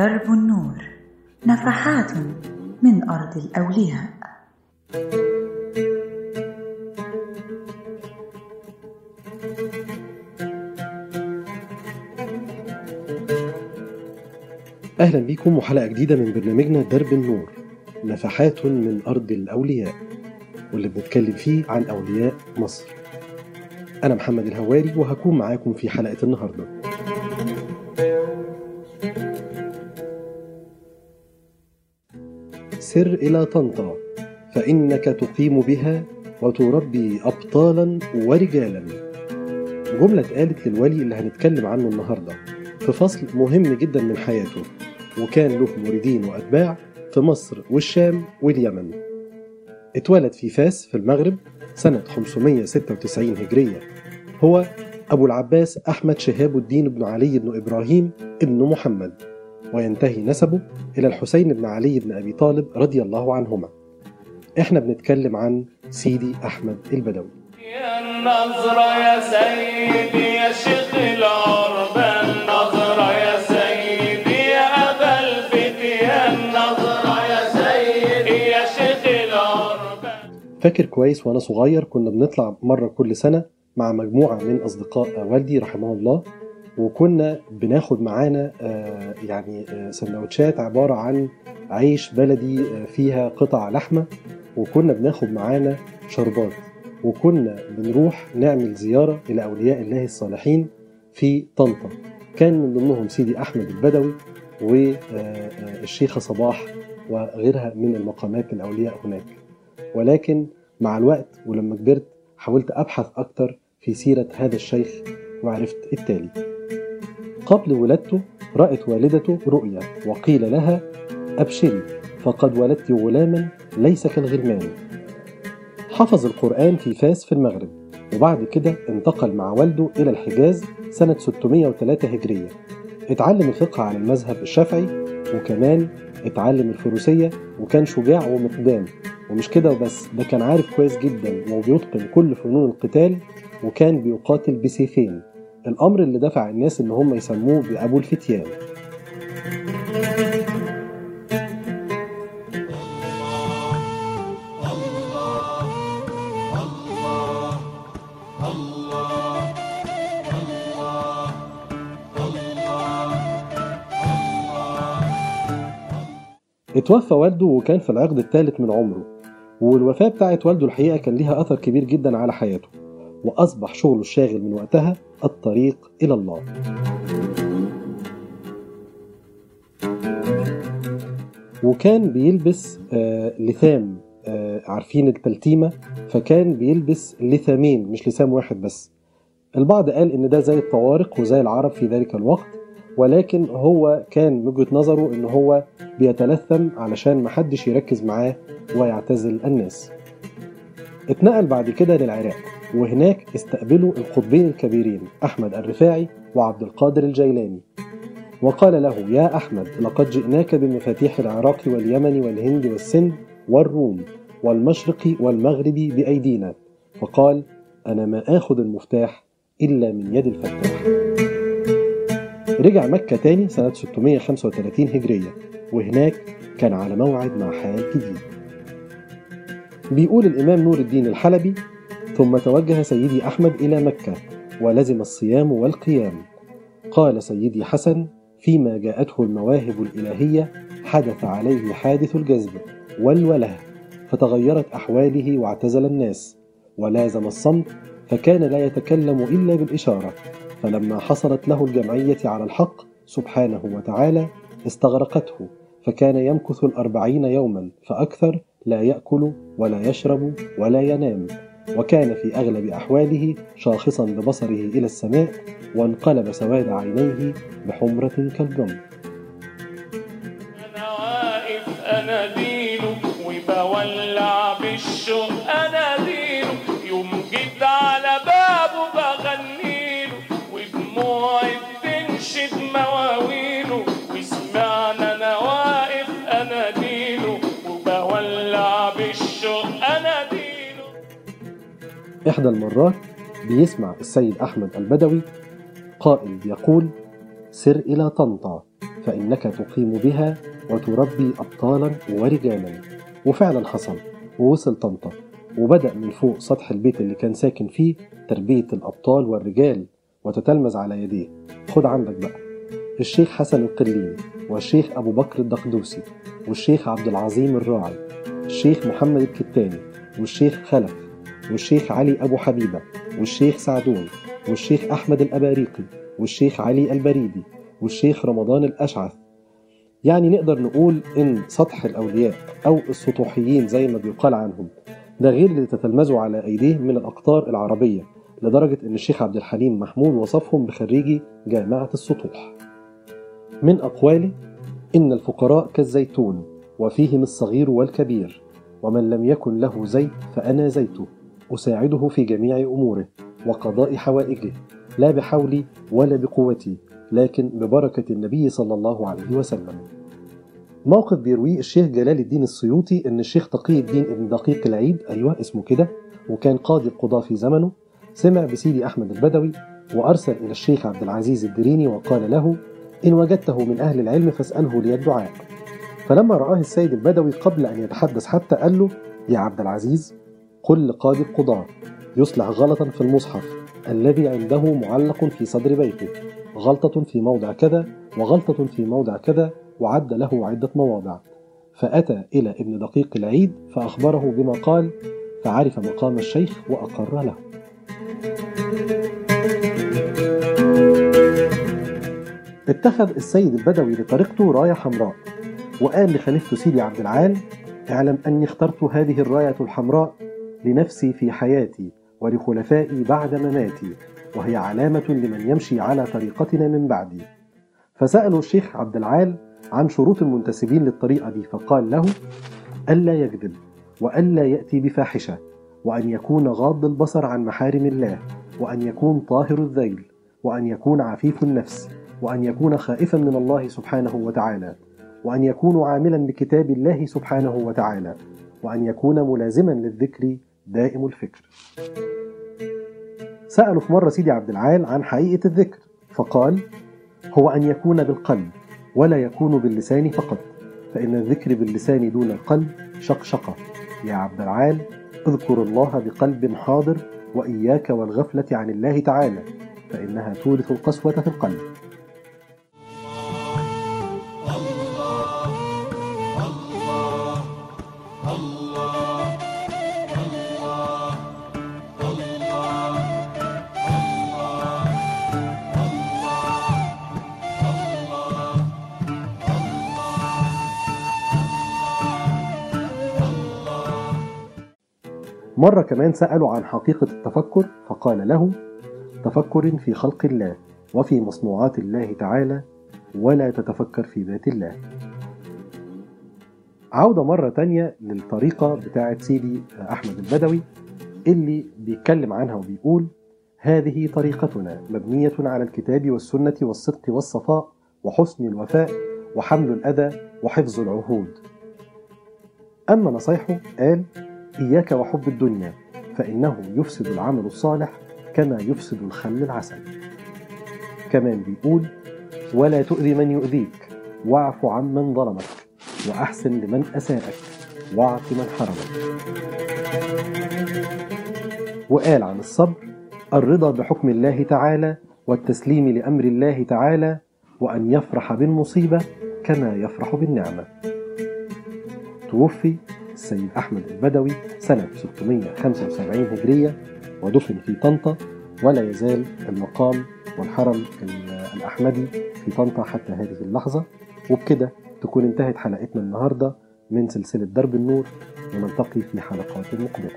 درب النور نفحات من أرض الأولياء. أهلا بكم وحلقة جديدة من برنامجنا درب النور نفحات من أرض الأولياء واللي بنتكلم فيه عن أولياء مصر. أنا محمد الهواري وهكون معاكم في حلقة النهاردة. سر إلى طنطا فإنك تقيم بها وتربي أبطالا ورجالا. جملة اتقالت للولي اللي هنتكلم عنه النهاردة. في فصل مهم جدا من حياته وكان له مريدين وأتباع في مصر والشام واليمن. اتولد في فاس في المغرب سنة 596 هجرية. هو أبو العباس أحمد شهاب الدين بن علي بن إبراهيم ابن محمد. وينتهي نسبه إلى الحسين بن علي بن أبي طالب رضي الله عنهما. إحنا بنتكلم عن سيدي أحمد البدوي. يا النظرة يا سيدي يا شيخ العرب النظرة يا سيدي يا أبا النظرة يا سيدي يا شيخ العرب. فاكر كويس وأنا صغير كنا بنطلع مرة كل سنة مع مجموعة من أصدقاء والدي رحمه الله وكنا بناخد معانا آه، يعني آه، سندوتشات عبارة عن عيش بلدي آه، فيها قطع لحمة وكنا بناخد معانا شربات. وكنا بنروح نعمل زيارة إلى أولياء الله الصالحين في طنطا. كان من ضمنهم سيدي أحمد البدوي والشيخة صباح وغيرها من المقامات الأولياء هناك. ولكن مع الوقت ولما كبرت حاولت أبحث أكتر في سيرة هذا الشيخ وعرفت التالي. قبل ولادته رأت والدته رؤيا وقيل لها أبشري فقد ولدت غلاما ليس كالغلمان. حفظ القرآن في فاس في المغرب وبعد كده انتقل مع والده إلى الحجاز سنة 603 هجرية. اتعلم الفقه على المذهب الشافعي وكمان اتعلم الفروسية وكان شجاع ومقدام. ومش كده وبس ده كان عارف كويس جدا وبيتقن كل فنون القتال وكان بيقاتل بسيفين. الأمر اللي دفع الناس إن هم يسموه بأبو الفتيان. اتوفى والده وكان في العقد الثالث من عمره والوفاة بتاعت والده الحقيقة كان ليها أثر كبير جدا على حياته. وأصبح شغله الشاغل من وقتها الطريق إلى الله. وكان بيلبس آه لثام آه عارفين التلتيمة فكان بيلبس لثامين مش لثام واحد بس. البعض قال إن ده زي الطوارق وزي العرب في ذلك الوقت ولكن هو كان من وجهة نظره إن هو بيتلثم علشان محدش يركز معاه ويعتزل الناس. اتنقل بعد كده للعراق وهناك استقبلوا القطبين الكبيرين أحمد الرفاعي وعبد القادر الجيلاني. وقال له يا أحمد لقد جئناك بمفاتيح العراق واليمن والهند والسند والروم والمشرق والمغرب بأيدينا. فقال أنا ما آخذ المفتاح إلا من يد الفتاح. رجع مكة تاني سنة 635 هجرية وهناك كان على موعد مع حال جديد. بيقول الإمام نور الدين الحلبي ثم توجه سيدي أحمد إلى مكة ولزم الصيام والقيام. قال سيدي حسن فيما جاءته المواهب الإلهية حدث عليه حادث الجذب والوله فتغيرت أحواله واعتزل الناس ولازم الصمت فكان لا يتكلم إلا بالإشارة. فلما حصلت له الجمعية على الحق سبحانه وتعالى استغرقته فكان يمكث الأربعين يوما فأكثر لا يأكل ولا يشرب ولا ينام وكان في أغلب أحواله شاخصا ببصره إلى السماء وانقلب سواد عينيه بحمرة كالجمر إحدى المرات بيسمع السيد أحمد البدوي قائل يقول سر إلى طنطا فإنك تقيم بها وتربي أبطالا ورجالا. وفعلا حصل ووصل طنطا وبدأ من فوق سطح البيت اللي كان ساكن فيه تربية الأبطال والرجال وتتلمذ على يديه. خد عندك بقى الشيخ حسن القليني والشيخ أبو بكر الدقدوسي والشيخ عبد العظيم الراعي الشيخ محمد الكتاني والشيخ خلف. والشيخ علي أبو حبيبة والشيخ سعدون والشيخ أحمد الأباريقي والشيخ علي البريدي والشيخ رمضان الأشعث. يعني نقدر نقول إن سطح الأولياء أو السطوحيين زي ما بيقال عنهم ده غير اللي تتلمذوا على أيديهم من الأقطار العربية لدرجة إن الشيخ عبد الحليم محمود وصفهم بخريجي جامعة السطوح. من أقواله إن الفقراء كالزيتون وفيهم الصغير والكبير ومن لم يكن له زيت فأنا زيته. أساعده في جميع أموره وقضاء حوائجه لا بحولي ولا بقوتي لكن ببركة النبي صلى الله عليه وسلم. موقف بيرويه الشيخ جلال الدين السيوطي إن الشيخ تقي الدين ابن دقيق العيد أيوه اسمه كده وكان قاضي القضاة في زمنه سمع بسيدي أحمد البدوي وأرسل إلى الشيخ عبد العزيز الدريني وقال له إن وجدته من أهل العلم فاسأله لي الدعاء. فلما رآه السيد البدوي قبل أن يتحدث حتى قال له يا عبد العزيز قل لقاضي القضاة يصلح غلطا في المصحف الذي عنده معلق في صدر بيته غلطة في موضع كذا وغلطة في موضع كذا وعد له عدة مواضع. فأتى إلى ابن دقيق العيد فأخبره بما قال فعرف مقام الشيخ وأقر له. اتخذ السيد البدوي لطريقته راية حمراء وقال لخليفته سيدي عبد العال اعلم أني اخترت هذه الراية الحمراء لنفسي في حياتي ولخلفائي بعد مماتي وهي علامة لمن يمشي على طريقتنا من بعدي. فسألوا الشيخ عبد العال عن شروط المنتسبين للطريقة دي فقال له ألا يكذب وألا يأتي بفاحشة وأن يكون غاض البصر عن محارم الله وأن يكون طاهر الذيل وأن يكون عفيف النفس وأن يكون خائفا من الله سبحانه وتعالى وأن يكون عاملا بكتاب الله سبحانه وتعالى وأن يكون ملازما للذكر دائم الفكر. سألوا في مرة سيدي عبد العال عن حقيقة الذكر فقال هو أن يكون بالقلب ولا يكون باللسان فقط فإن الذكر باللسان دون القلب شقشقة. يا عبد العال اذكر الله بقلب حاضر وإياك والغفلة عن الله تعالى فإنها تورث القسوة في القلب. مرة كمان سألوا عن حقيقة التفكر فقال له تفكر في خلق الله وفي مصنوعات الله تعالى ولا تتفكر في ذات الله. عودة مرة تانية للطريقة بتاعة سيدي أحمد البدوي اللي بيتكلم عنها وبيقول هذه طريقتنا مبنية على الكتاب والسنة والصدق والصفاء وحسن الوفاء وحمل الأذى وحفظ العهود. أما نصيحه قال إياك وحب الدنيا فإنه يفسد العمل الصالح كما يفسد الخل العسل. كمان بيقول ولا تؤذي من يؤذيك واعف عمن ظلمك وأحسن لمن أساءك واعط من حرمك. وقال عن الصبر الرضا بحكم الله تعالى والتسليم لأمر الله تعالى وأن يفرح بالمصيبة كما يفرح بالنعمة. توفي السيد أحمد البدوي سنة 675 هجرية ودفن في طنطا ولا يزال المقام والحرم الأحمدي في طنطا حتى هذه اللحظة. وبكده تكون انتهت حلقتنا النهاردة من سلسلة درب النور ونلتقي في حلقات مقبلة